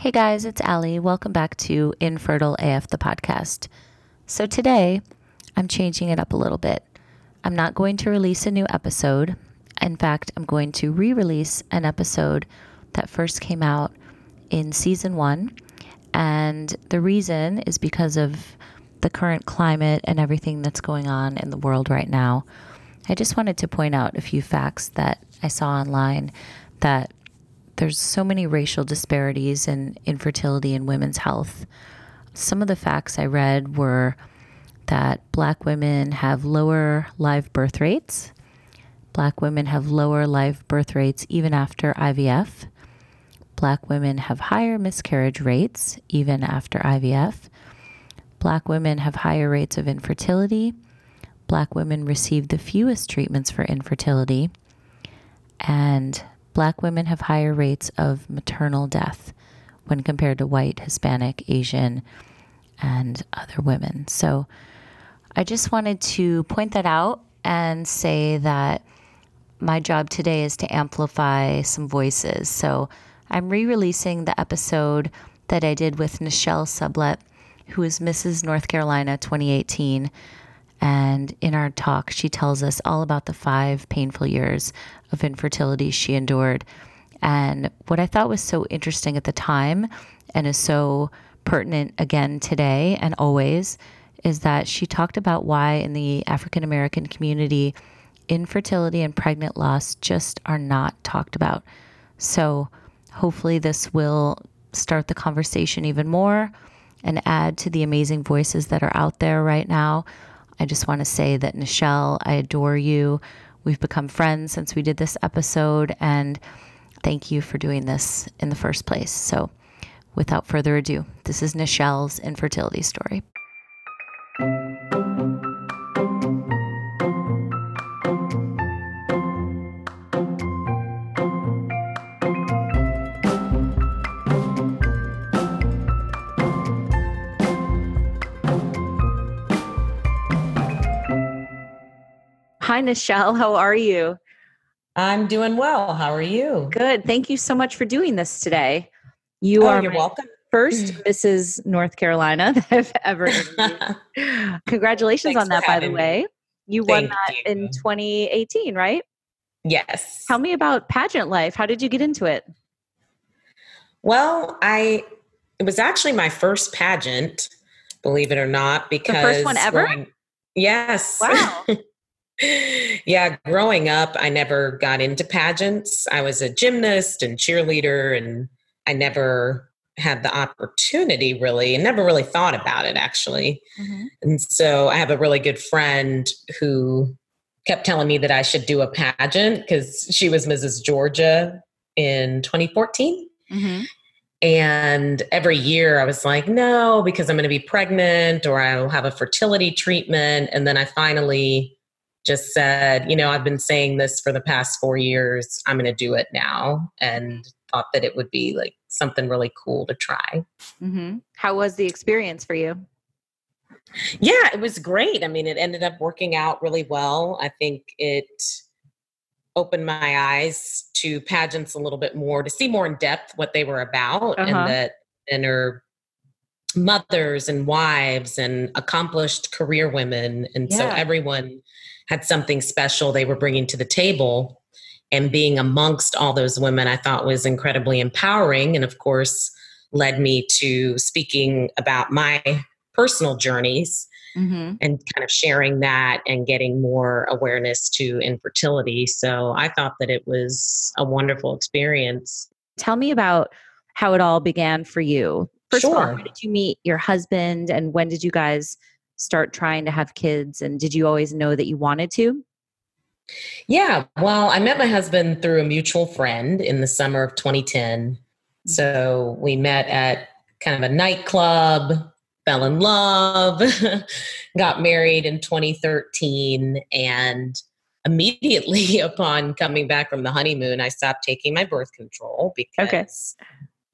Hey guys, it's Ali. Welcome back to Infertile AF, the podcast. So today, I'm changing it up a little bit. I'm not going to release a new episode. In fact, I'm going to re release an episode that first came out in season one. And the reason is because of the current climate and everything that's going on in the world right now. I just wanted to point out a few facts that I saw online that there's so many racial disparities in infertility and women's health. Some of the facts I read were that black women have lower live birth rates. Black women have lower live birth rates even after IVF. Black women have higher miscarriage rates even after IVF. Black women have higher rates of infertility. Black women receive the fewest treatments for infertility. And black women have higher rates of maternal death when compared to white, Hispanic, Asian, and other women. So I just wanted to point that out and say that my job today is to amplify some voices. So I'm re releasing the episode that I did with Nichelle Sublett, who is Mrs. North Carolina 2018. And in our talk, she tells us all about the five painful years of infertility she endured. And what I thought was so interesting at the time and is so pertinent again today and always is that she talked about why in the African American community, infertility and pregnant loss just are not talked about. So hopefully, this will start the conversation even more and add to the amazing voices that are out there right now I just want to say that, Nichelle, I adore you. We've become friends since we did this episode, and thank you for doing this in the first place. So, without further ado, this is Nichelle's infertility story. Hi, Nichelle. How are you? I'm doing well. How are you? Good. Thank you so much for doing this today. You oh, are you're welcome. First Mrs. North Carolina that I've ever Congratulations Thanks on that, by the way. You Thank won that you. in 2018, right? Yes. Tell me about pageant life. How did you get into it? Well, I it was actually my first pageant, believe it or not, because first one ever? growing- yes. Wow. Yeah, growing up, I never got into pageants. I was a gymnast and cheerleader, and I never had the opportunity really, and never really thought about it actually. Mhm. And so I have a really good friend who kept telling me that I should do a pageant because she was Mrs. Georgia in 2014. Mhm. And every year I was like, no, because I'm going to be pregnant or I'll have a fertility treatment. And then I finally just said, you know, I've been saying this for the past four years. I'm going to do it now. And thought that it would be like something really cool to try. Mhm. How was the experience for you? Yeah, it was great. I mean, it ended up working out really well. I think it opened my eyes to pageants a little bit more to see more in depth what they were about and Uh-huh. that and are mothers and wives and accomplished career women and so everyone had something special they were bringing to the table and being amongst all those women i thought was incredibly empowering and of course led me to speaking about my personal journeys Mhm. and kind of sharing that and getting more awareness to infertility. So I thought that it was a wonderful experience. Tell me about how it all began for you. First of all, Sure. how did you meet your husband and when did you guys start trying to have kids and did you always know that you wanted to? Yeah, well, I met my husband through a mutual friend in the summer of 2010. Mm. So we met at kind of a nightclub, fell in love, got married in 2013, and immediately upon coming back from the honeymoon, I stopped taking my birth control because Okay.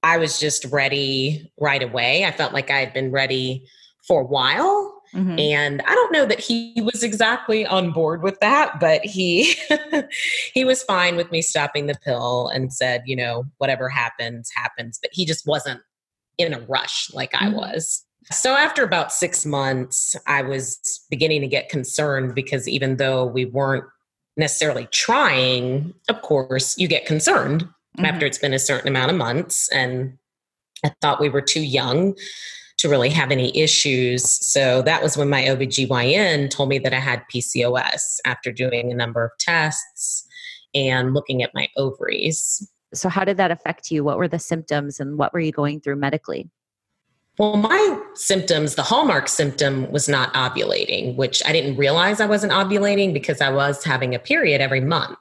I was just ready right away. I felt like I had been ready for a while. Mhm. And I don't know that he was exactly on board with that, but he he was fine with me stopping the pill and said, you know, whatever happens, happens. But he just wasn't in a rush like I mm-hmm. was. So after about six months, I was beginning to get concerned because even though we weren't necessarily trying, of course, you get concerned mm-hmm. after it's been a certain amount of months. And I thought we were too young to really have any issues. So that was when my OBGYN told me that I had PCOS after doing a number of tests and looking at my ovaries. So, how did that affect you? What were the symptoms and what were you going through medically? Well, my symptoms, the hallmark symptom was not ovulating, which I didn't realize I wasn't ovulating because I was having a period every month.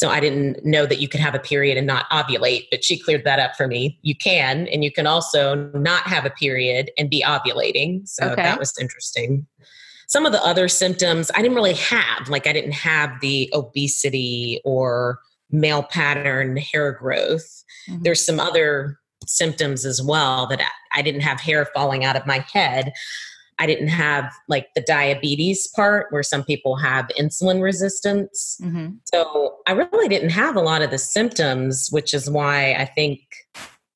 So I didn't know that you could have a period and not ovulate, but she cleared that up for me. You can, and you can also not have a period and be ovulating. So okay. that was interesting. Some of the other symptoms I didn't really have, like I didn't have the obesity or male pattern hair growth. Mm-hmm. There's some other symptoms as well that I didn't have hair falling out of my head. I didn't have like the diabetes part where some people have insulin resistance. Mm-hmm. So I really didn't have a lot of the symptoms, which is why I think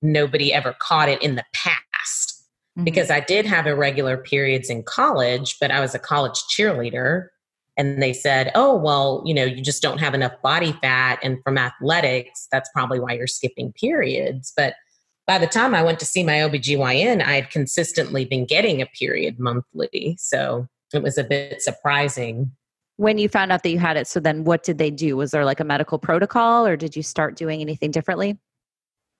nobody ever caught it in the past. Mm-hmm. Because I did have irregular periods in college, but I was a college cheerleader. And they said, oh, well, you know, you just don't have enough body fat. And from athletics, that's probably why you're skipping periods. But by the time I went to see my OBGYN, I had consistently been getting a period monthly. So it was a bit surprising. When you found out that you had it, so then what did they do? Was there like a medical protocol or did you start doing anything differently?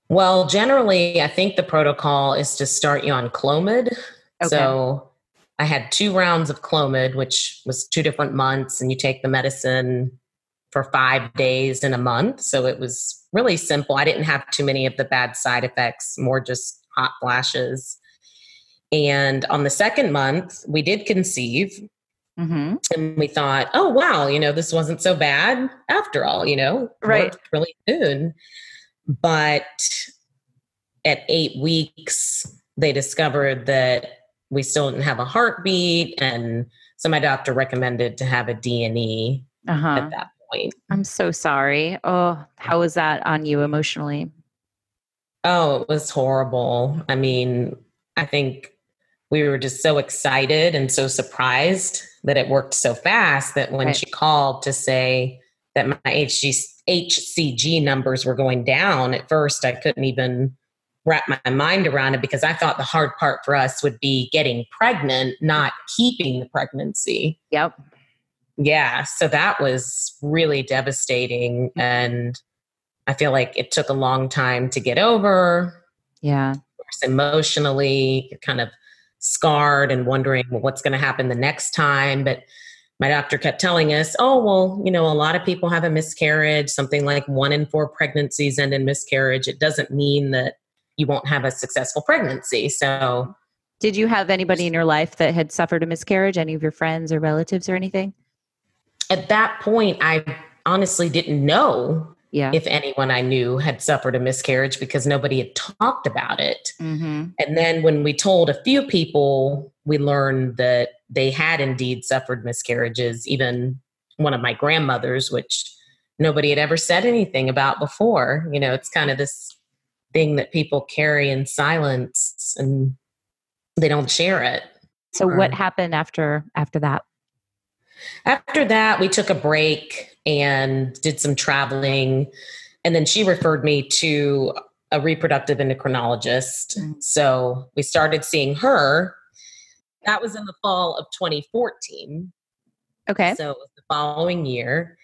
Well, generally, I think the protocol is to start you on Clomid. Okay. So I had two rounds of Clomid, which was two different months, and you take the medicine for five days in a month. So it was really simple. I didn't have too many of the bad side effects, more just hot flashes. And on the second month, we did conceive. Mm-hmm. And we thought, oh, wow, you know, this wasn't so bad after all, you know, right. really soon. But at eight weeks, they discovered that we still didn't have a heartbeat. And so my doctor recommended to have a D&E uh-huh. at that point. I'm so sorry. Oh, how was that on you emotionally? Oh, it was horrible. I mean, I think we were just so excited and so surprised that it worked so fast that when right. she called to say that my HG, HCG numbers were going down, at first I couldn't even wrap my mind around it because I thought the hard part for us would be getting pregnant, not keeping the pregnancy. Yep yeah so that was really devastating and i feel like it took a long time to get over. Yeah. Emotionally kind of scarred and wondering well, what's going to happen the next time? But my doctor kept telling us oh well you know a lot of people have a miscarriage something like one in four pregnancies end in miscarriage. It doesn't mean that you won't have a successful pregnancy. So did you have anybody in your life that had suffered a miscarriage? Any of your friends or relatives or anything at that point, I honestly didn't know yeah. if anyone I knew had suffered a miscarriage because nobody had talked about it. Mm-hmm. And then when we told a few people, we learned that they had indeed suffered miscarriages, even one of my grandmothers, which nobody had ever said anything about before. You know, it's kind of this thing that people carry in silence and they don't share it. So what happened after after that? After that, we took a break and did some traveling. And then she referred me to a reproductive endocrinologist. Mm-hmm. So we started seeing her. That was in the fall of 2014. Okay. So it was the following year.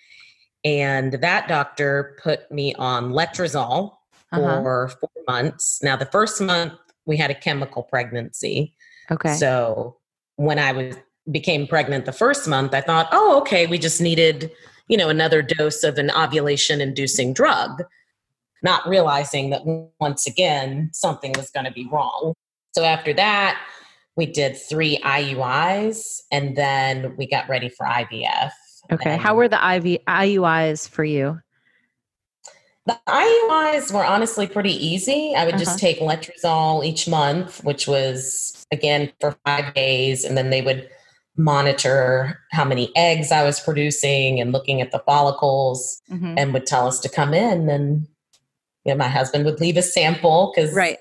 And that doctor put me on letrozole uh-huh. for four months. Now, the first month we had a chemical pregnancy. Okay. So when I was became pregnant the first month, I thought, oh, okay, we just needed, you know, another dose of an ovulation inducing drug, not realizing that once again, something was going to be wrong. So after that, we did three IUIs and then we got ready for IVF. Okay. And How were the IV, IUIs for you? The IUIs were honestly pretty easy. I would uh-huh. just take letrozole each month, which was again for five days, and then they would monitor how many eggs I was producing and looking at the follicles mm-hmm. and would tell us to come in and you know my husband would leave a sample cuz right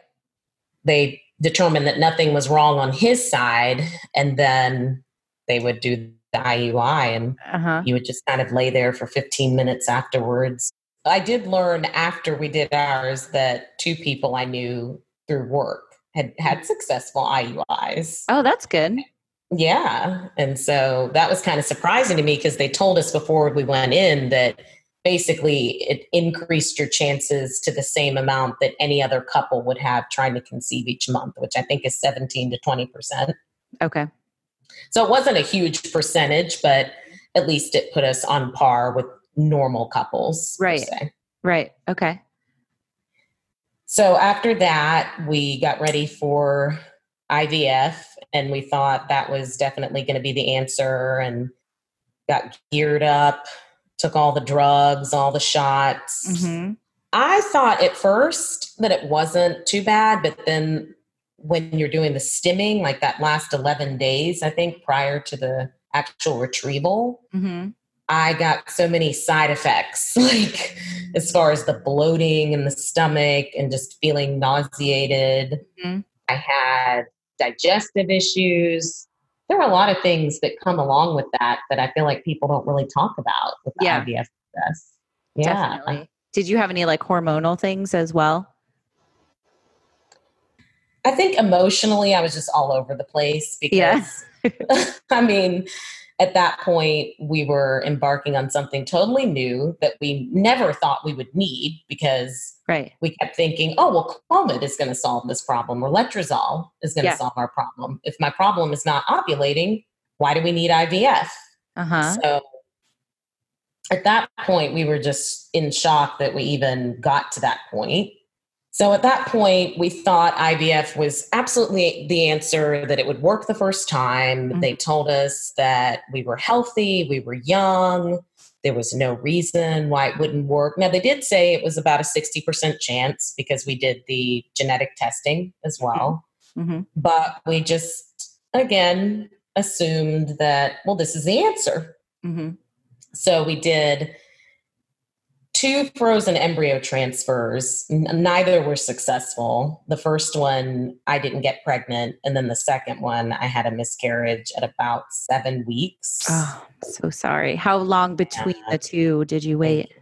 they determined that nothing was wrong on his side, and then they would do the IUI, and uh-huh. you would just kind of lay there for 15 minutes afterwards. I did learn after we did ours that two people I knew through work had had successful IUIs. Oh, that's good. Yeah. And so that was kind of surprising to me because they told us before we went in that basically it increased your chances to the same amount that any other couple would have trying to conceive each month, which I think is 17 to 20%. Okay. So it wasn't a huge percentage, but at least it put us on par with normal couples. Right. Right. Okay. So after that, we got ready for IVF and we thought that was definitely going to be the answer and got geared up, took all the drugs, all the shots. Mm-hmm. I thought at first that it wasn't too bad, but then when you're doing the stimming, like that last 11 days, I think prior to the actual retrieval, mm-hmm. I got so many side effects, like as far as the bloating in the stomach and just feeling nauseated. Mm-hmm. I had digestive issues. There are a lot of things that come along with that that I feel like people don't really talk about with the yeah. Process. Yeah. Definitely. Did you have any like hormonal things as well? I think emotionally, I was just all over the place because, yeah. I mean, at that point, we were embarking on something totally new that we never thought we would need because right. we kept thinking, oh, well, Clomid is going to solve this problem or Letrozole is going to yeah. solve our problem. If my problem is not ovulating, why do we need IVF? Uh-huh. So at that point, we were just in shock that we even got to that point. So at that point, we thought IVF was absolutely the answer, that it would work the first time. Mm-hmm. They told us that we were healthy, we were young, there was no reason why it wouldn't work. Now, they did say it was about a 60% chance because we did the genetic testing as mm-hmm. well. Mm-hmm. But we just, again, assumed that, well, this is the answer. Mm-hmm. So we did two frozen embryo transfers. Neither were successful. The first one, I didn't get pregnant. And then the second one, I had a miscarriage at about seven weeks. Oh, so sorry. How long between yeah. the two did you wait?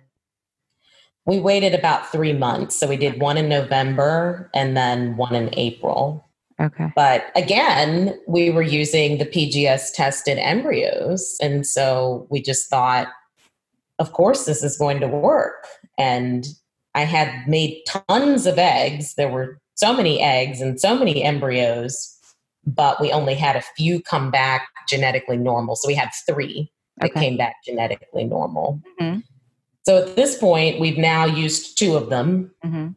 We waited about three months. So we did one in November and then one in April. Okay. But again, we were using the PGS tested embryos. And so we just thought, of course this is going to work. And I had made tons of eggs. There were so many eggs and so many embryos, but we only had a few come back genetically normal. So we had three that okay. came back genetically normal. Mm-hmm. So at this point, we've now used two of them mm-hmm.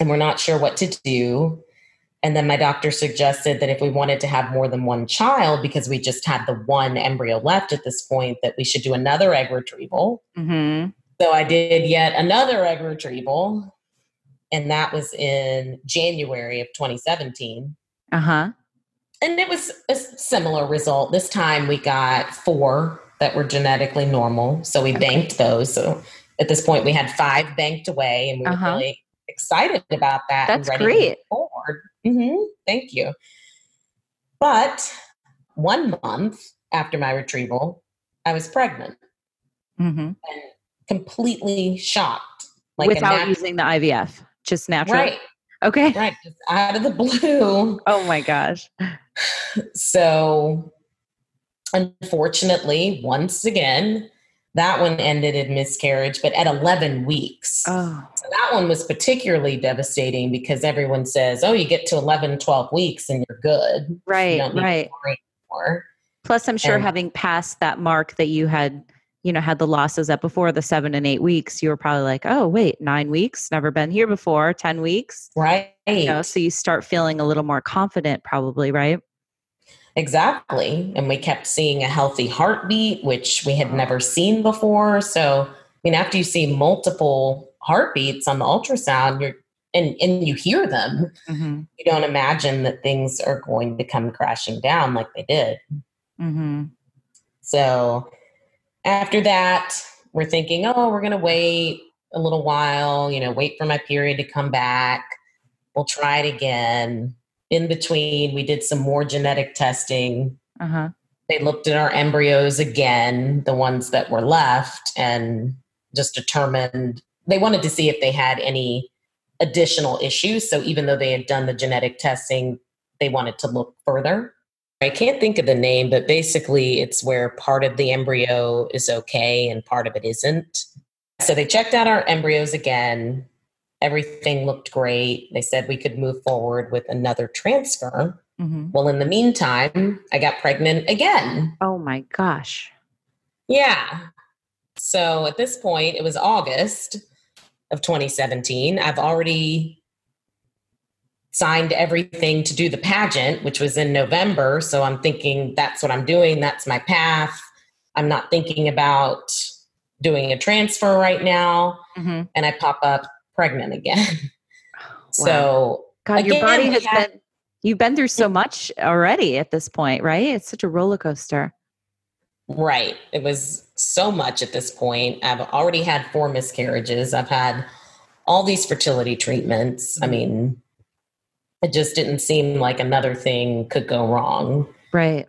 and we're not sure what to do. And then my doctor suggested that if we wanted to have more than one child, because we just had the one embryo left at this point, that we should do another egg retrieval. Mm-hmm. So I did yet another egg retrieval, and that was in January of 2017. Uh huh. And it was a similar result. This time we got four that were genetically normal. So we okay. banked those. So at this point, we had five banked away, and we uh-huh. were really excited about that. That's great. forward. Mm-hmm. Thank you. But one month after my retrieval, I was pregnant mm-hmm. and completely shocked. Like Without nat- using the IVF, just natural. Right. Okay. Right. Just out of the blue. Oh my gosh. So, unfortunately, once again, that one ended in miscarriage, but at 11 weeks. Oh. So that one was particularly devastating because everyone says, oh, you get to 11, 12 weeks and you're good. Right, you right. Plus, I'm sure and, having passed that mark that you had, you know, had the losses at before the seven and eight weeks, you were probably like, oh, wait, nine weeks, never been here before, 10 weeks. Right. You know, so you start feeling a little more confident, probably, right? Exactly. And we kept seeing a healthy heartbeat, which we had never seen before. So, I mean, after you see multiple heartbeats on the ultrasound, you're and, and you hear them, mm-hmm. you don't imagine that things are going to come crashing down like they did. Mm-hmm. So after that, we're thinking, oh, we're going to wait a little while, you know, wait for my period to come back. We'll try it again. In between, we did some more genetic testing. Uh-huh. They looked at our embryos again, the ones that were left, and just determined they wanted to see if they had any additional issues. So even though they had done the genetic testing, they wanted to look further. I can't think of the name, but basically it's where part of the embryo is okay and part of it isn't. So they checked out our embryos again. Everything looked great. They said we could move forward with another transfer. Mm-hmm. Well, in the meantime, I got pregnant again. Oh my gosh. Yeah. So at this point, it was August of 2017. I've already signed everything to do the pageant, which was in November. So I'm thinking that's what I'm doing. That's my path. I'm not thinking about doing a transfer right now. Mm-hmm. And I pop up pregnant again. Oh, wow. So, God, your body has been you've been through so much already at this point, right? It's such a roller coaster. right. It was so much at this point. I've already had four miscarriages. I've had all these fertility treatments. I mm-hmm. mean, it just didn't seem like another thing could go wrong. Right.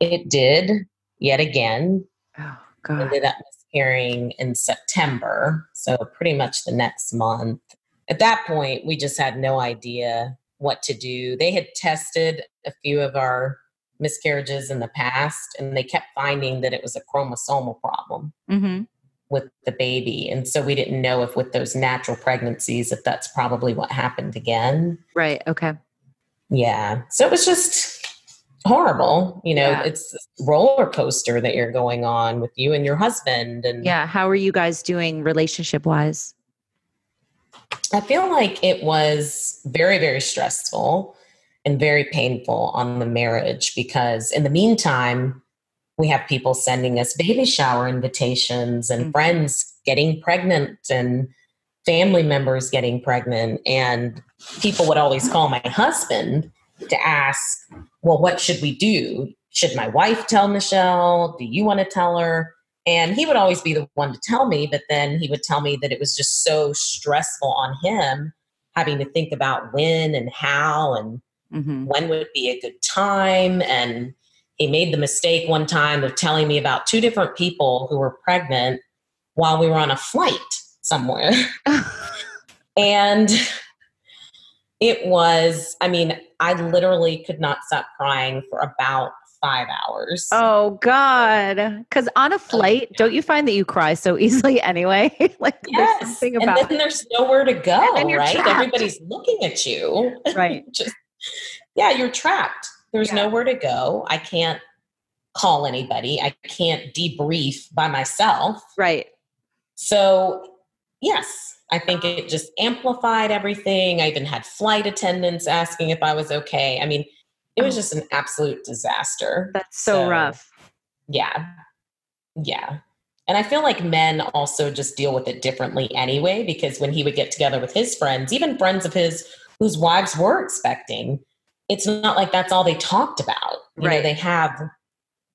It did yet again. Oh God. ended up miscarrying in September, so pretty much the next month. At that point, we just had no idea what to do. They had tested a few of our miscarriages in the past, and they kept finding that it was a chromosomal problem Mm-hmm. with the baby. And so we didn't know if with those natural pregnancies, if that's probably what happened again. Right. Okay. Yeah. So it was just horrible. You know, Yeah. it's roller coaster that you're going on with you and your husband. And Yeah. How are you guys doing relationship wise? I feel like it was very, very stressful and very painful on the marriage because in the meantime, we have people sending us baby shower invitations and Mhm. friends getting pregnant and family members getting pregnant. And people would always call my husband to ask, well, what should we do? Should my wife tell Nichelle? Do you want to tell her? And he would always be the one to tell me, but then he would tell me that it was just so stressful on him having to think about when and how and Mm-hmm. when would be a good time. And he made the mistake one time of telling me about two different people who were pregnant while we were on a flight somewhere. and it was, I mean, I literally could not stop crying for about five hours. oh God. Because on a flight, don't you find that you cry so easily anyway? like there's Yes. something and then there's nowhere to go, right? trapped. Everybody's looking at you. right. Just yeah, you're trapped. There's Yeah. nowhere to go. I can't call anybody. I can't debrief by myself. Right. So, yes, I think oh. it just amplified everything. I even had flight attendants asking if I was okay. I mean, it was Oh. just an absolute disaster. That's so, So- rough. Yeah. Yeah. And I feel like men also just deal with it differently anyway, because when he would get together with his friends, even friends of his whose wives were expecting, it's not like that's all they talked about. You know, Right. they have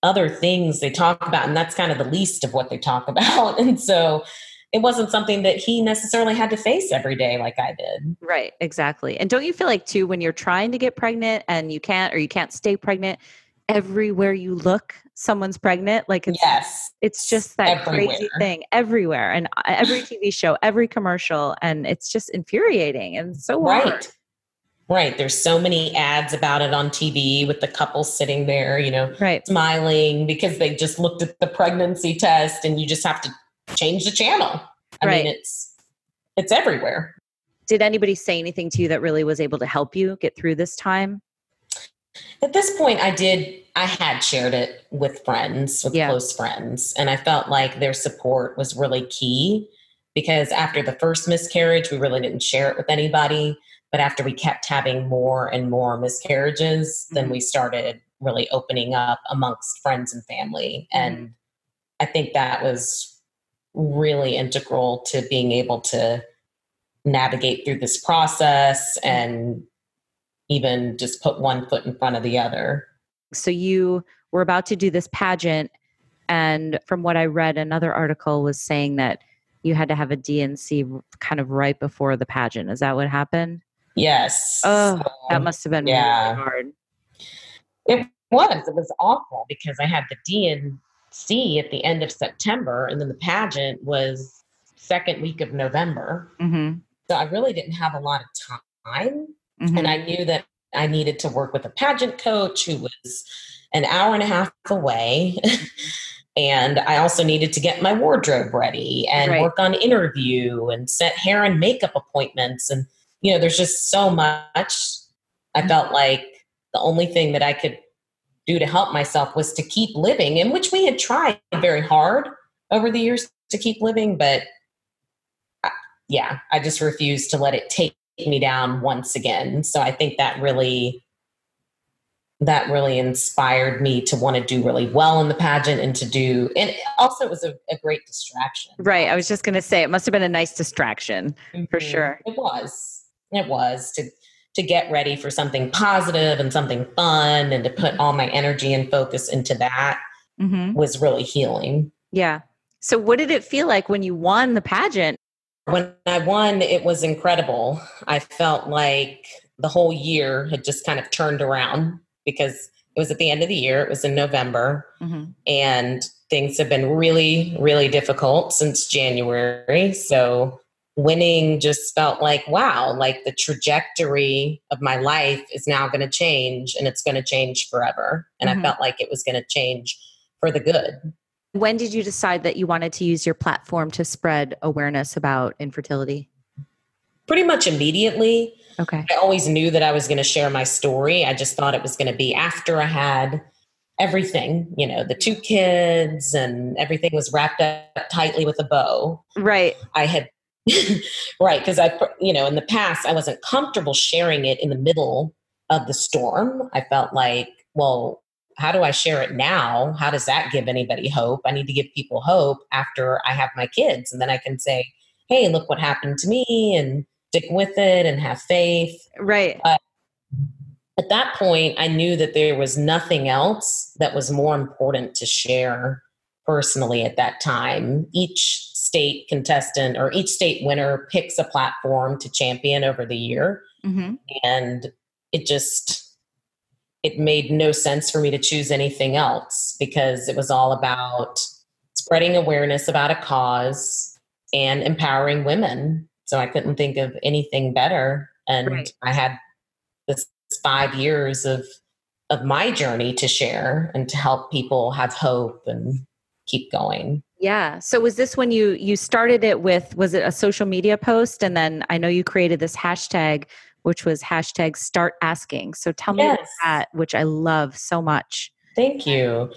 other things they talk about, and that's kind of the least of what they talk about. And so it wasn't something that he necessarily had to face every day like I did. Right, exactly. And don't you feel like too when you're trying to get pregnant and you can't or you can't stay pregnant, everywhere you look, someone's pregnant? Like it's Yes. it's just that crazy thing everywhere and uh, every TV show, every commercial, and it's just infuriating and so hard. Right. Right. There's so many ads about it on TV with the couple sitting there, you know, Right. smiling because they just looked at the pregnancy test and you just have to change the channel. I Right. mean, it's it's everywhere. Did anybody say anything to you that really was able to help you get through this time? At this point, I did, I had shared it with friends, with Yeah. close friends, and I felt like their support was really key because after the first miscarriage, we really didn't share it with anybody. But after we kept having more and more miscarriages, then Mhm. we started really opening up amongst friends and family. Mm-hmm. And I think that was really integral to being able to navigate through this process and even just put one foot in front of the other. So you were about to do this pageant and from what I read another article was saying that you had to have a D&C kind of right before the pageant. Is that what happened? Yes. Oh, So, that must have been yeah. really hard. It was. It was awful because I had the D&C at the end of September, and then the pageant was second week of November. Mm-hmm. So I really didn't have a lot of time, Mm-hmm. and I knew that I needed to work with a pageant coach who was an hour and a half away. and I also needed to get my wardrobe ready and Right. work on interview and set hair and makeup appointments. And, you know, there's just so much. I felt like the only thing that I could do to help myself was to keep living, in which we had tried very hard over the years to keep living. But I- yeah, I just refused to let it take me down once again. So I think that really that really inspired me to want to do really well in the pageant and to do and also it was a, a great distraction Right. I was just going to say it must have been a nice distraction. For Mhm. sure. it was it was to to get ready for something positive and something fun and to put all my energy and focus into that Mm-hmm. was really healing Yeah. So, what did it feel like when you won the pageant? when I won, it was incredible. I felt like the whole year had just kind of turned around because it was at the end of the year, it was in November, Mm-hmm. and things have been really, really difficult since January. So winning just felt like, wow, like the trajectory of my life is now going to change and it's going to change forever. And Mhm. I felt like it was going to change for the good. When did you decide that you wanted to use your platform to spread awareness about infertility? Pretty much immediately. Okay. I always knew that I was going to share my story. I just thought it was going to be after I had everything, you know, the two kids and everything was wrapped up tightly with a bow. Right. I had, right, because I, you know, in the past, I wasn't comfortable sharing it in the middle of the storm. I felt like, well, how do I share it now? How does that give anybody hope? I need to give people hope after I have my kids. And then I can say, hey, look what happened to me and stick with it and have faith Right. at that point, I knew that there was nothing else that was more important to share personally at that time. Each state contestant or each state winner picks a platform to champion over the year. Mm-hmm. And it just, it made no sense for me to choose anything else because it was all about spreading awareness about a cause and empowering women. So I couldn't think of anything better. And Right. I had this five years of of my journey to share and to help people have hope and keep going. Yeah. So was this when you you started it with was it a social media post and then I know you created this hashtag which was hashtag start asking. So tell me about that, which I love so much. Thank you.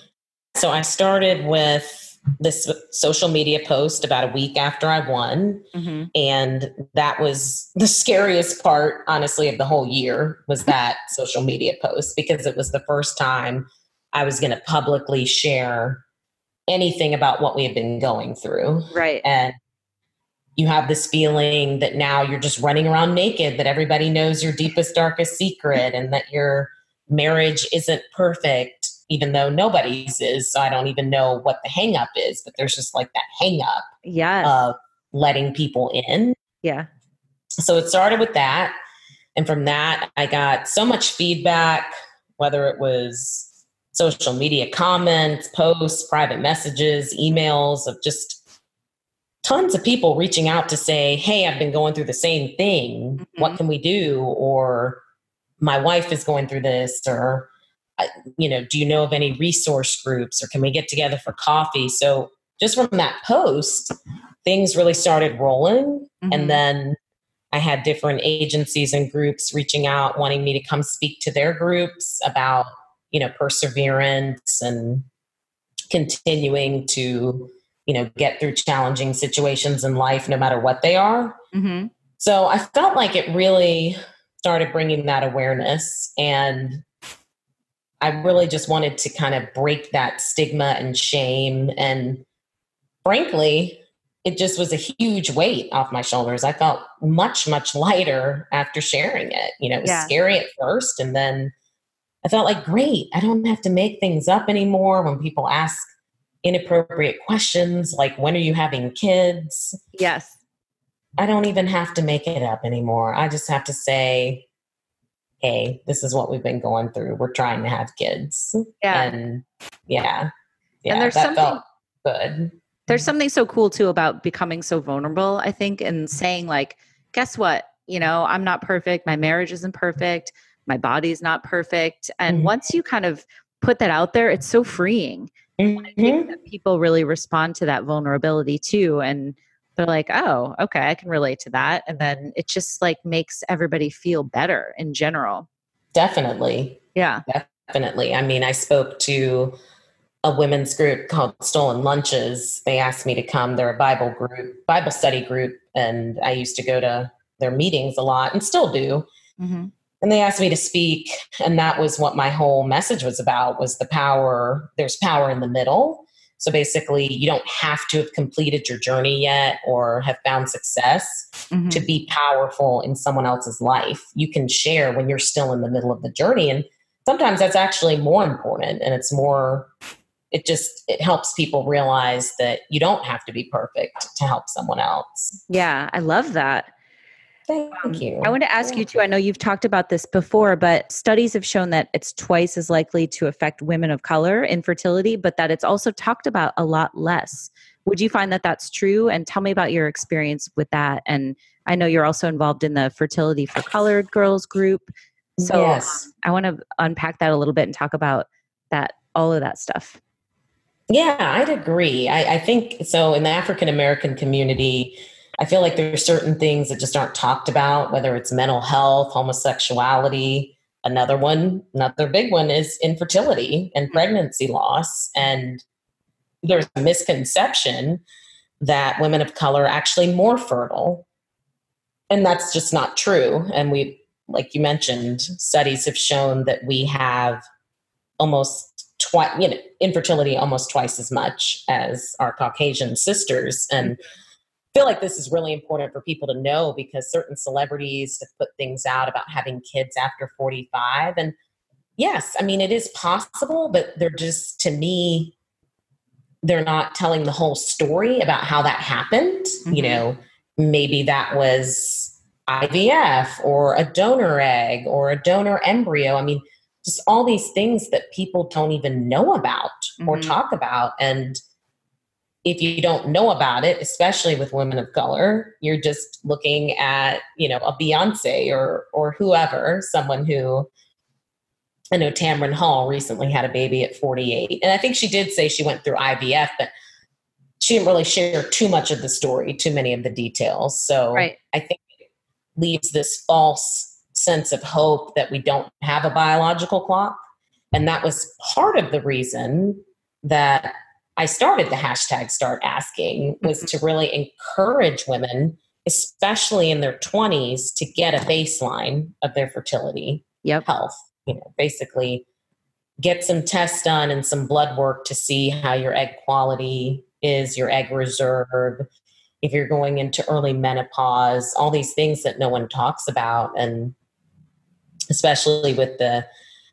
So I started with this social media post about a week after I won. Mm-hmm. And that was the scariest part, honestly, of the whole year was that social media post because it was the first time I was going to publicly share anything about what we have been going through. Right. And you have this feeling that now you're just running around naked, that everybody knows your deepest, darkest secret, and that your marriage isn't perfect, even though nobody's is. So I don't even know what the hang up is, but there's just like that hang up Yes. of letting people in. yeah. So it started with that. And from that, I got so much feedback, whether it was social media comments, posts, private messages, emails of just tons of people reaching out to say, Hey, I've been going through the same thing. What Mhm. can we do? Or my wife is going through this, or, you know, do you know of any resource groups or can we get together for coffee? So just from that post, things really started rolling. Mhm. And then I had different agencies and groups reaching out, wanting me to come speak to their groups about, you know, perseverance and continuing to, you know, get through challenging situations in life, no matter what they are. Mhm. So I felt like it really started bringing that awareness. And I really just wanted to kind of break that stigma and shame. And frankly, it just was a huge weight off my shoulders. I felt much, much lighter after sharing it. You know, it was Yeah. scary at first. And then I felt like, great, I don't have to make things up anymore when people ask inappropriate questions like, when are you having kids? Yes. I don't even have to make it up anymore. I just have to say, hey, this is what we've been going through. We're trying to have kids. Yeah. And yeah. Yeah. and there's that something felt good. there's mm-hmm. something so cool too about becoming so vulnerable i think and saying like guess what you know i'm not perfect my marriage isn't perfect my body's not perfect and Mhm. once you kind of put that out there it's so freeing I Mhm. think that people really respond to that vulnerability too and they're like oh okay i can relate to that and then it just like makes everybody feel better in general Definitely. yeah Definitely. I mean, I spoke to a women's group called Stolen Lunches. They asked me to come. They're a Bible group, Bible study group, and I used to go to their meetings a lot and still do. mm-hmm. And they asked me to speak, and that was what my whole message was about was the power, there's power in the middle. So basically, you don't have to have completed your journey yet or have found success Mm-hmm. to be powerful in someone else's life. You can share when you're still in the middle of the journey. And sometimes that's actually more important. And it's more, it just, it helps people realize that you don't have to be perfect to help someone else. yeah i love that Thank Um, you. I want to ask you too. I know you've talked about this before, but studies have shown that it's twice as likely to affect women of color infertility, but that it's also talked about a lot less. Would you find that that's true? And tell me about your experience with that. And I know you're also involved in the Fertility for Colored Girls group. So yes. I want to unpack that a little bit and talk about that, all of that stuff. Yeah, I'd agree. I, I think so. In the African American community, I feel like there are certain things that just aren't talked about, whether it's mental health, homosexuality. Another one, another big one is infertility and hmm. pregnancy loss. And there's a misconception that women of color are actually more fertile. And that's just not true. And we, like you mentioned, studies have shown that we have almost twice, you know, infertility almost twice as much as our Caucasian sisters. And I feel like this is really important for people to know because certain celebrities have put things out about having kids after 45. And yes, I mean, it is possible, but they're just, to me, they're not telling the whole story about how that happened. You Mhm. know, maybe that was IVF or a donor egg or a donor embryo. I mean, just all these things that people don't even know about or Mhm. talk about. And if you don't know about it, especially with women of color, you're just looking at, you know, a Beyonce or or whoever, someone who I know Tamron Hall recently had a baby at 48. And I think she did say she went through IVF, but she didn't really share too much of the story, too many of the details. So Right. I think it leaves this false sense of hope that we don't have a biological clock. And that was part of the reason that I started the hashtag start asking was mm-hmm. to really encourage women, especially in their 20s, to get a baseline of their fertility Yep. health. You know, basically get some tests done and some blood work to see how your egg quality is, your egg reserve, if you're going into early menopause, all these things that no one talks about. And especially with the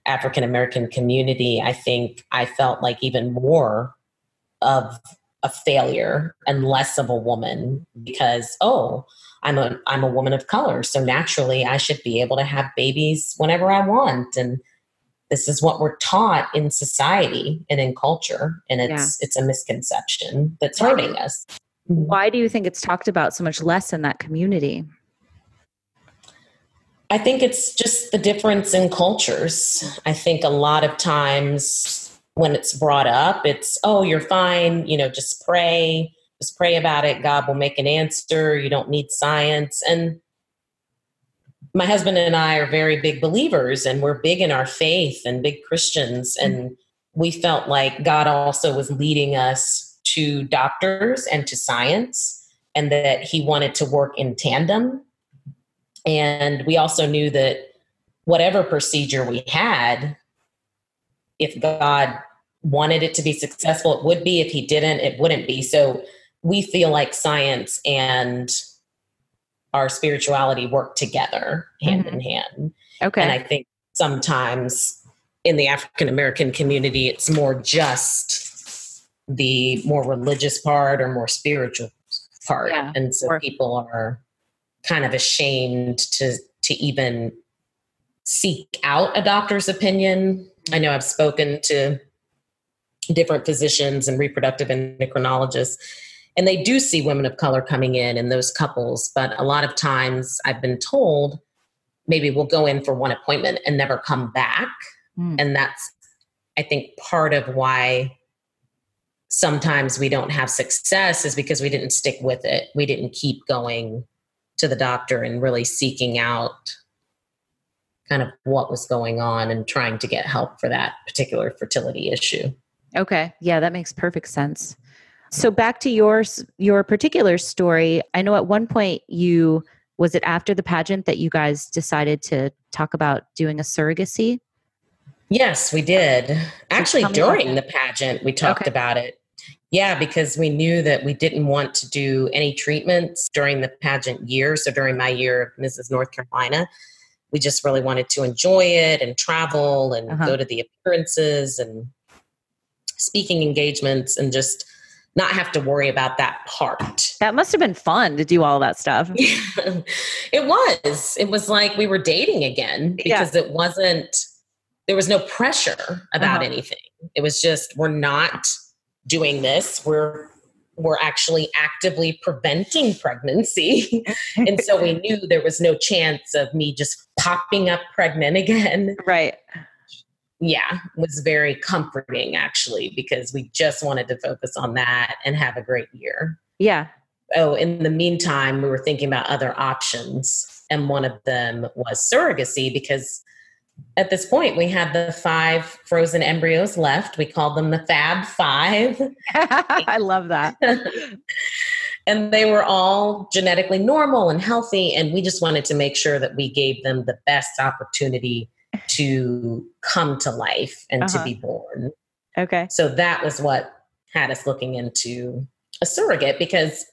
African American community, I think I felt like even more of a failure and less of a woman because, oh, I'm a I'm a woman of color, so naturally I should be able to have babies whenever I want, and this is what we're taught in society and in culture, and it's it's a misconception that's hurting us. Mm-hmm. Why do you think it's talked about so much less in that community? I think it's just the difference in cultures. I think a lot of times when it's brought up, it's, oh, you're fine, you know, just pray, just pray about it. God will make an answer. You don't need science. And my husband and I are very big believers and we're big in our faith and big Christians. And mm-hmm. we felt like God also was leading us to doctors and to science and that he wanted to work in tandem and we also knew that whatever procedure we had, if God wanted it to be successful, it would be. If He didn't, it wouldn't be. So we feel like science and our spirituality work together hand Mhm. in hand. Okay. And I think sometimes in the African American community, it's more just the more religious part or more spiritual part. Yeah. And so Or- people are kind of ashamed to to even seek out a doctor's opinion. I know I've spoken to different physicians and reproductive endocrinologists and they do see women of color coming in in those couples but a lot of times i've been told maybe we'll go in for one appointment and never come back mm. and that's i think part of why sometimes we don't have success is because we didn't stick with it we didn't keep going to the doctor and really seeking out kind of what was going on and trying to get help for that particular fertility issue. Okay. Yeah, that makes perfect sense. So back to your your particular story, I know at one point you was it after the pageant that you guys decided to talk about doing a surrogacy? Yes, we did. Actually, during the pageant, we talked okay. about it. Yeah, because we knew that we didn't want to do any treatments during the pageant year. So during my year of Mrs. North Carolina, we just really wanted to enjoy it and travel and uh-huh. go to the appearances and speaking engagements and just not have to worry about that part. That must have been fun to do all that stuff. it was. It was like we were dating again because yeah. it wasn't there was no pressure about uh-huh. anything. It was just we're not doing this. We're we're actually actively preventing pregnancy. and so we knew there was no chance of me just popping up pregnant again. Right. Yeah, was very comforting actually because we just wanted to focus on that and have a great year. Yeah. Oh, in the meantime, we were thinking about other options. And one of them was surrogacy because at this point we had the five frozen embryos left we called them the fab five i love that and they were all genetically normal and healthy and we just wanted to make sure that we gave them the best opportunity to come to life and uh-huh. to be born okay so that was what had us looking into a surrogate because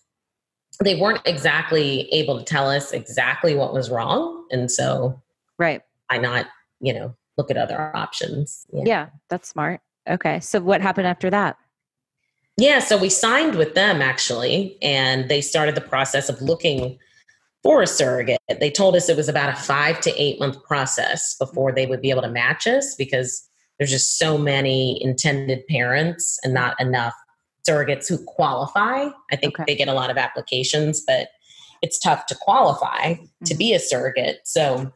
they weren't exactly able to tell us exactly what was wrong and so right why not you know, look at other options. Yeah. yeah, that's smart. Okay. So what happened after that? Yeah, so we signed with them actually, and they started the process of looking for a surrogate. They told us it was about a five to eight month process before they would be able to match us because there's just so many intended parents and not enough surrogates who qualify. I think okay. they get a lot of applications, but it's tough to qualify mm-hmm. to be a surrogate. So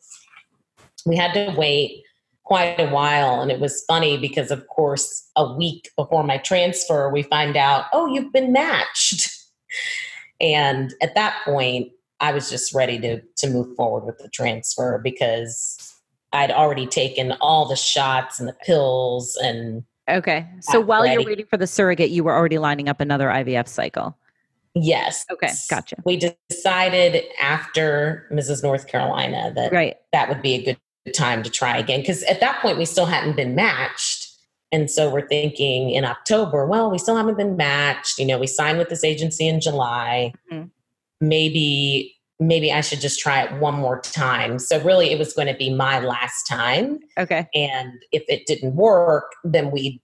we had to wait quite a while. And it was funny because, of course, a week before my transfer, we find out, oh, you've been matched. and at that point, I was just ready to, to move forward with the transfer because I'd already taken all the shots and the pills and Okay. So while ready. you're waiting for the surrogate, you were already lining up another IVF cycle. Yes. Okay. Gotcha. We decided after Mrs. North Carolina that right. that would be a good time to try again because at that point we still hadn't been matched and so we're thinking in october well we still haven't been matched you know we signed with this agency in july mm-hmm. Maybe maybe i should just try it one more time so really it was going to be my last time okay and if it didn't work then we'd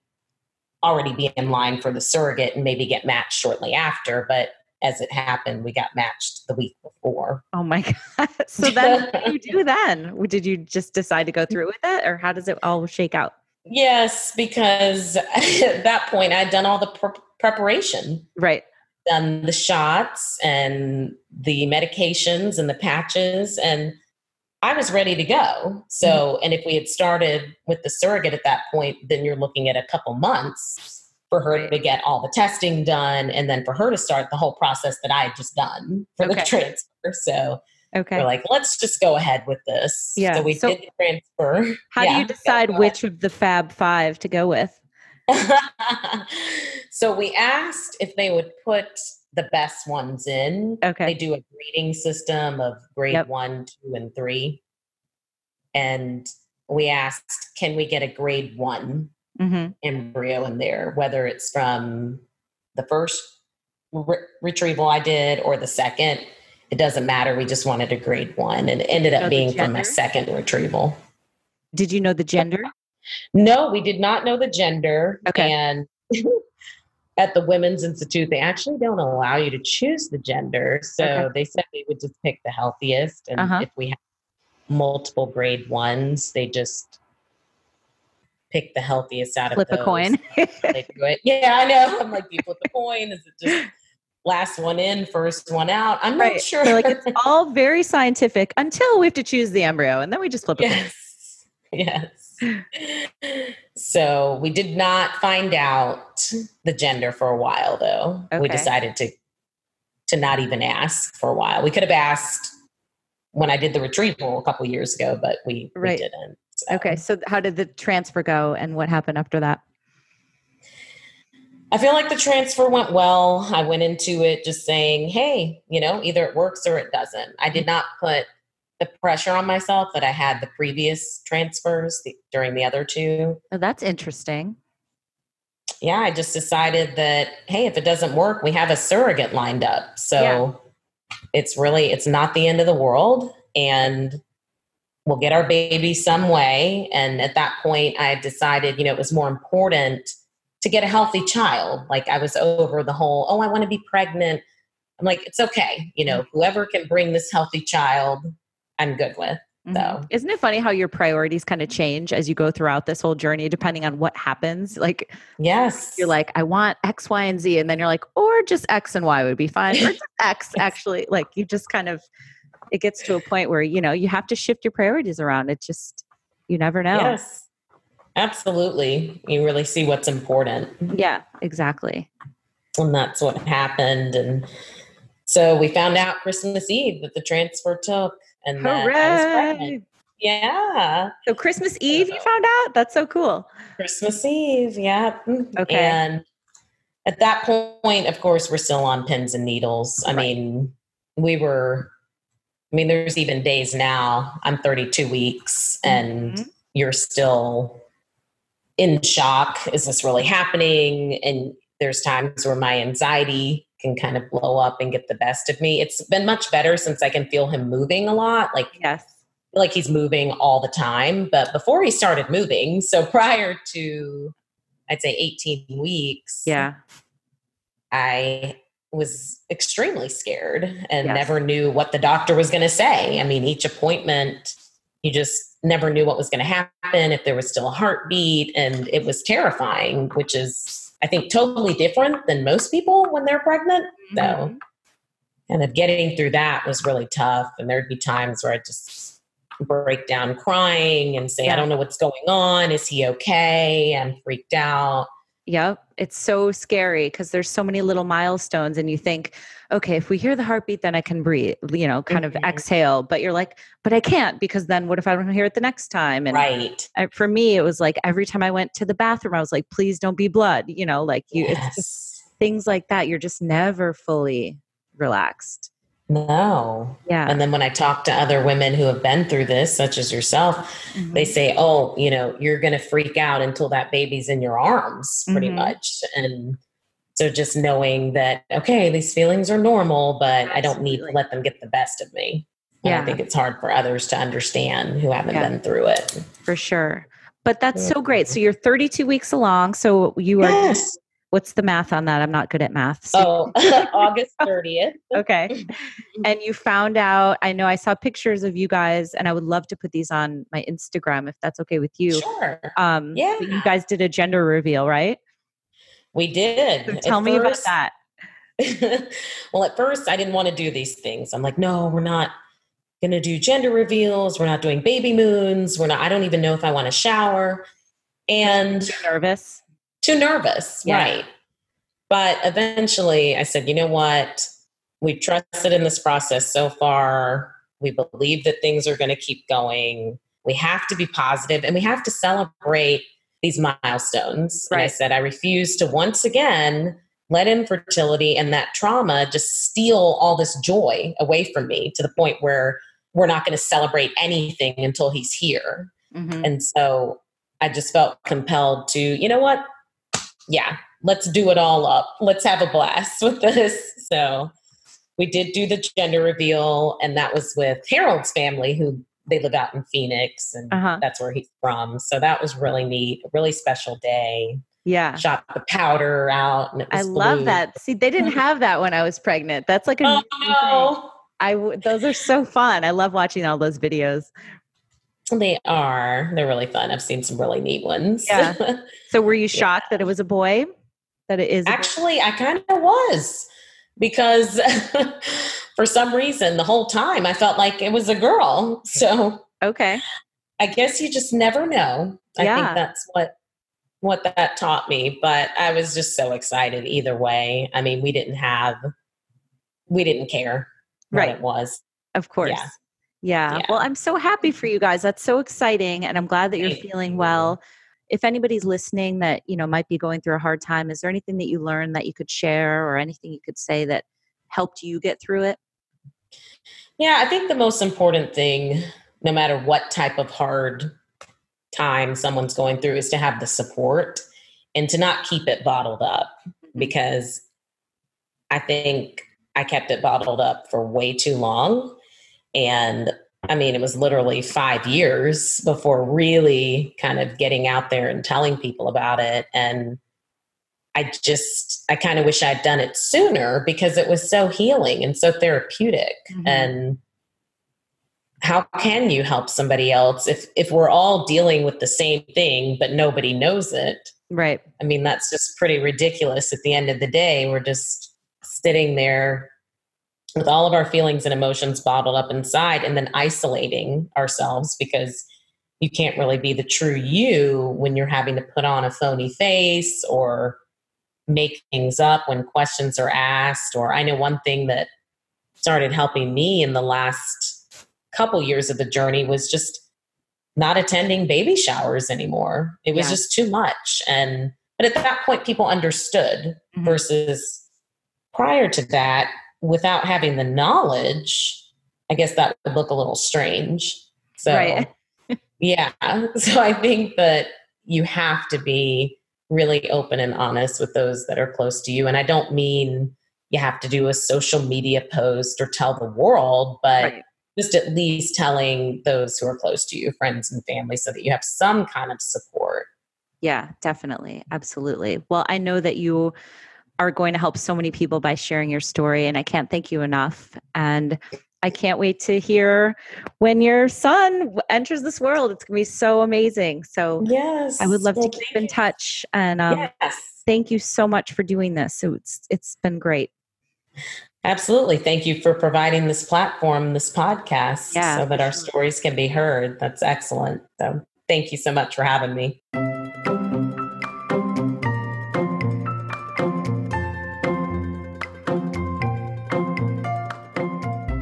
already be in line for the surrogate and maybe get matched shortly after but as it happened, we got matched the week before. Oh my God. So then what did you do then? Did you just decide to go through with it or how does it all shake out? Yes, because at that point I'd done all the pre- preparation. Right. Done the shots and the medications and the patches and I was ready to go. So, mm-hmm. and if we had started with the surrogate at that point, then you're looking at a couple months for her to get all the testing done and then for her to start the whole process that I had just done for okay. the transfer. So okay. we're like, let's just go ahead with this. Yeah. So we so did the transfer. How yeah, do you decide which of the Fab Five to go with? so we asked if they would put the best ones in. Okay. They do a grading system of grade yep. one, two, and three. And we asked, can we get a grade one mm-hmm. embryo in there, whether it's from the first re- retrieval I did or the second. It doesn't matter. We just wanted a grade one, and it ended up being from my second retrieval. Did you know the gender? No, we did not know the gender. Okay. And at the Women's Institute, they actually don't allow you to choose the gender. So Okay. they said they would just pick the healthiest. And Uh-huh. if we have multiple grade ones, they just pick the healthiest out Flip of a coin. They do it. Yeah, I know. I'm like, do you flip a coin? Is it just last one in, first one out? I'm not sure. They're like it's all very scientific until we have to choose the embryo, and then we just flip a coin. Yes. So we did not find out the gender for a while though. We decided to to not even ask for a while. We could have asked when I did the retrieval a couple years ago, but we, we didn't. So Okay, so how did the transfer go, and what happened after that? I feel like the transfer went well. I went into it just saying, hey, you know, either it works or it doesn't. I did not put the pressure on myself that I had the previous transfers the, during the other two. Oh, that's interesting. yeah, I just decided that hey, if it doesn't work, we have a surrogate lined up. So it's really it's not the end of the world and we'll get our baby some way and at that point I decided, you know, it was more important to get a healthy child. Like I was over the whole, oh, I want to be pregnant. I'm like, it's okay. You know, mm. whoever can bring this healthy child, I'm good with. Mm-hmm. So- Isn't it funny how your priorities kind of change as you go throughout this whole journey, depending on what happens? Like Yes. you're like, I want X, Y, and Z, and then you're like, or just X and Y would be fine, or just X. Actually, like you just kind of, it gets to a point where you know you have to shift your priorities around. It just, you never know. Yes. Absolutely. You really see what's important. Yeah, exactly. and that's what happened and so we found out christmas eve that the transfer took and that I was pregnant. Hooray! yeah So Christmas Eve, you found out? That's so cool. christmas eve yeah Okay. and at that point of course we're still on pins and needles i Right. mean we were i mean there's even days now i'm 32 weeks and Mhm. you're still in shock. Is this really happening? And there's times where my anxiety can kind of blow up and get the best of me. It's been much better since I can feel him moving a lot. Like Yes. like he's moving all the time. But before he started moving, so prior to I'd say 18 weeks, Yeah. I was extremely scared and Yes. never knew what the doctor was going to say. I mean, each appointment, you just never knew what was going to happen, if there was still a heartbeat, and it was terrifying, which is, I think, totally different than most people when they're pregnant. So, Mhm. kind of getting through that was really tough. And there'd be times where I just break down crying and say, Yeah. I don't know what's going on. Is he okay? I'm freaked out. Yep. It's so scary because there's so many little milestones, and you think, okay, if we hear the heartbeat, then I can breathe, you know, kind Mhm. of exhale. But you're like, but I can't because then what if I don't hear it the next time? And right. I, for me, it was like every time I went to the bathroom, I was like, please don't be blood, you know, like you, it's just Yes. things like that. You're just never fully relaxed. No. Yeah. And then when I talk to other women who have been through this, such as yourself, Mhm. they say, oh, you know, you're going to freak out until that baby's in your arms, pretty Mhm. much. And so just knowing that, okay, these feelings are normal, but I don't need to let them get the best of me. And Yeah. I think it's hard for others to understand who haven't Yeah. been through it. for sure. But that's so great. So you're 32 weeks along. So you are, Yes. What's the math on that? I'm not good at math. So Oh, August 30th. okay. And you found out, I know I saw pictures of you guys, and I would love to put these on my Instagram if that's okay with you. Sure. Um, Yeah. You guys did a gender reveal, right? We did. So At tell me about that. well, at first, I didn't want to do these things. I'm like, no, we're not going to do gender reveals. We're not doing baby moons. We're not, I don't even know if I want to shower. And nervous. Too nervous, Yeah. right? But eventually, I said, you know what? We've trusted in this process so far. We believe that things are going to keep going. We have to be positive and we have to celebrate these milestones. And I said, I refuse to once again let infertility and that trauma just steal all this joy away from me to the point where we're not going to celebrate anything until he's here. Mhm. And so I just felt compelled to, you know what? Yeah, let's do it all up. Let's have a blast with this. So we did do the gender reveal, and that was with Harold's family, who they live out in Phoenix, and Uh-huh. that's where he's from. So that was really neat, a really special day. Yeah. shot the powder out. And it I was love that. See, they didn't have that when I was pregnant. That's like a Oh, no. I w- those are so fun. I love watching all those videos. They are. They're really fun. I've seen some really neat ones. Yeah. So were you shocked that it was a boy? That it is? Actually, I kind of was because for some reason, the whole time I felt like it was a girl. So okay. I guess you just never know. I Yeah. think that's what what that taught me. But I was just so excited either way. I mean, we didn't have we didn't care what Right. it was. Of course. Yeah. Yeah. Yeah. Well, I'm so happy for you guys. That's so exciting. And I'm glad that you're feeling well. If anybody's listening that, you know, might be going through a hard time, is there anything that you learned that you could share or anything you could say that helped you get through it? Yeah, I think the most important thing, no matter what type of hard time someone's going through, is to have the support and to not keep it bottled up mm-hmm. because I think I kept it bottled up for way too long. And I mean, it was literally five years before really kind of getting out there and telling people about it. And I just, I kind of wish I'd done it sooner because it was so healing and so therapeutic. Mhm. And how can you help somebody else if if we're all dealing with the same thing but nobody knows it? Right. I mean, that's just pretty ridiculous. At the end of the day, we're just sitting there with all of our feelings and emotions bottled up inside and then isolating ourselves because you can't really be the true you when you're having to put on a phony face or make things up when questions are asked. Or I know one thing that started helping me in the last couple years of the journey was just not attending baby showers anymore. It was Yeah. just too much. And but at that point people understood Mhm. versus prior to that, without having the knowledge, I guess that would look a little strange. So Right. yeah. So I think that you have to be really open and honest with those that are close to you. And I don't mean you have to do a social media post or tell the world, but Right. just at least telling those who are close to you, friends and family, so that you have some kind of support. Yeah, definitely. Absolutely. Well, I know that you are going to help so many people by sharing your story, and I can't thank you enough. And I can't wait to hear when your son enters this world. It's going to be so amazing. So Yes. I would love Well, to keep in touch. And um, yes. thank you so much for doing this. So it's it's been great. Absolutely. Thank you for providing this platform, this podcast, Yeah, so that our stories can be heard. That's excellent. So thank you so much for having me.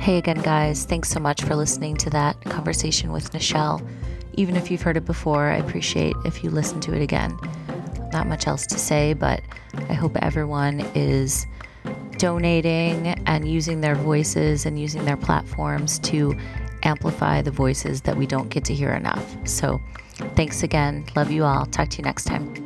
Hey again, guys. Thanks so much for listening to that conversation with Nichelle. Even if you've heard it before, I appreciate if you listen to it again. Not much else to say, but I hope everyone is donating and using their voices and using their platforms to amplify the voices that we don't get to hear enough. So, thanks again. Love you all. Talk to you next time.